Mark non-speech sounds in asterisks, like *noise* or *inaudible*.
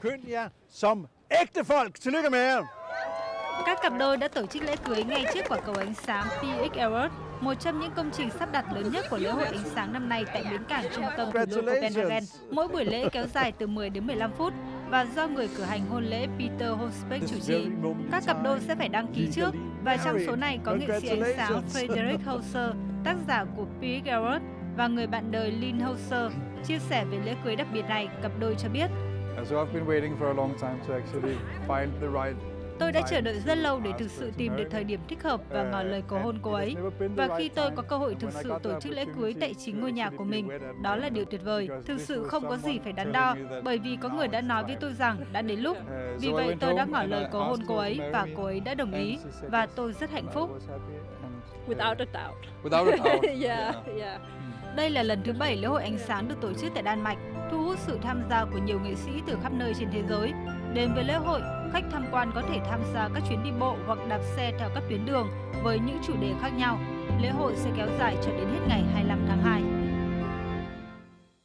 Skynd jer som ægtefolk. Tillykke med jer. Các cặp đôi đã tổ chức lễ cưới ngay trước quả cầu ánh sáng PX Airport, một trong những công trình sắp đặt lớn nhất của lễ hội ánh sáng năm nay tại bến cảng trung tâm thủ đô Copenhagen. Mỗi buổi lễ kéo dài từ 10 đến 15 phút và do người cử hành hôn lễ Peter Holsbeck chủ trì. Các cặp đôi sẽ phải đăng ký trước và trong số này có nghệ sĩ ánh sáng Frederick Hauser, tác giả của PX Airport và người bạn đời Lynn Hauser. Chia sẻ về lễ cưới đặc biệt này, cặp đôi cho biết So I've been waiting for a long time to actually find the right Tôi đã chờ đợi rất lâu để thực sự tìm được thời điểm thích hợp và ngỏ lời cầu hôn cô ấy. Và khi tôi có cơ hội thực sự tổ chức lễ cưới tại chính ngôi nhà của mình, đó là điều tuyệt vời. Thực sự không có gì phải đắn đo, bởi vì có người đã nói với tôi rằng đã đến lúc. Vì vậy tôi đã ngỏ lời cầu hôn cô ấy và cô ấy đã đồng ý và tôi rất hạnh phúc. Without a doubt. *laughs* Without a doubt. *laughs* yeah, yeah. Đây là lần thứ bảy lễ hội ánh sáng được tổ chức tại Đan Mạch, thu hút sự tham gia của nhiều nghệ sĩ từ khắp nơi trên thế giới. Đến với lễ hội, khách tham quan có thể tham gia các chuyến đi bộ hoặc đạp xe theo các tuyến đường với những chủ đề khác nhau. Lễ hội sẽ kéo dài cho đến hết ngày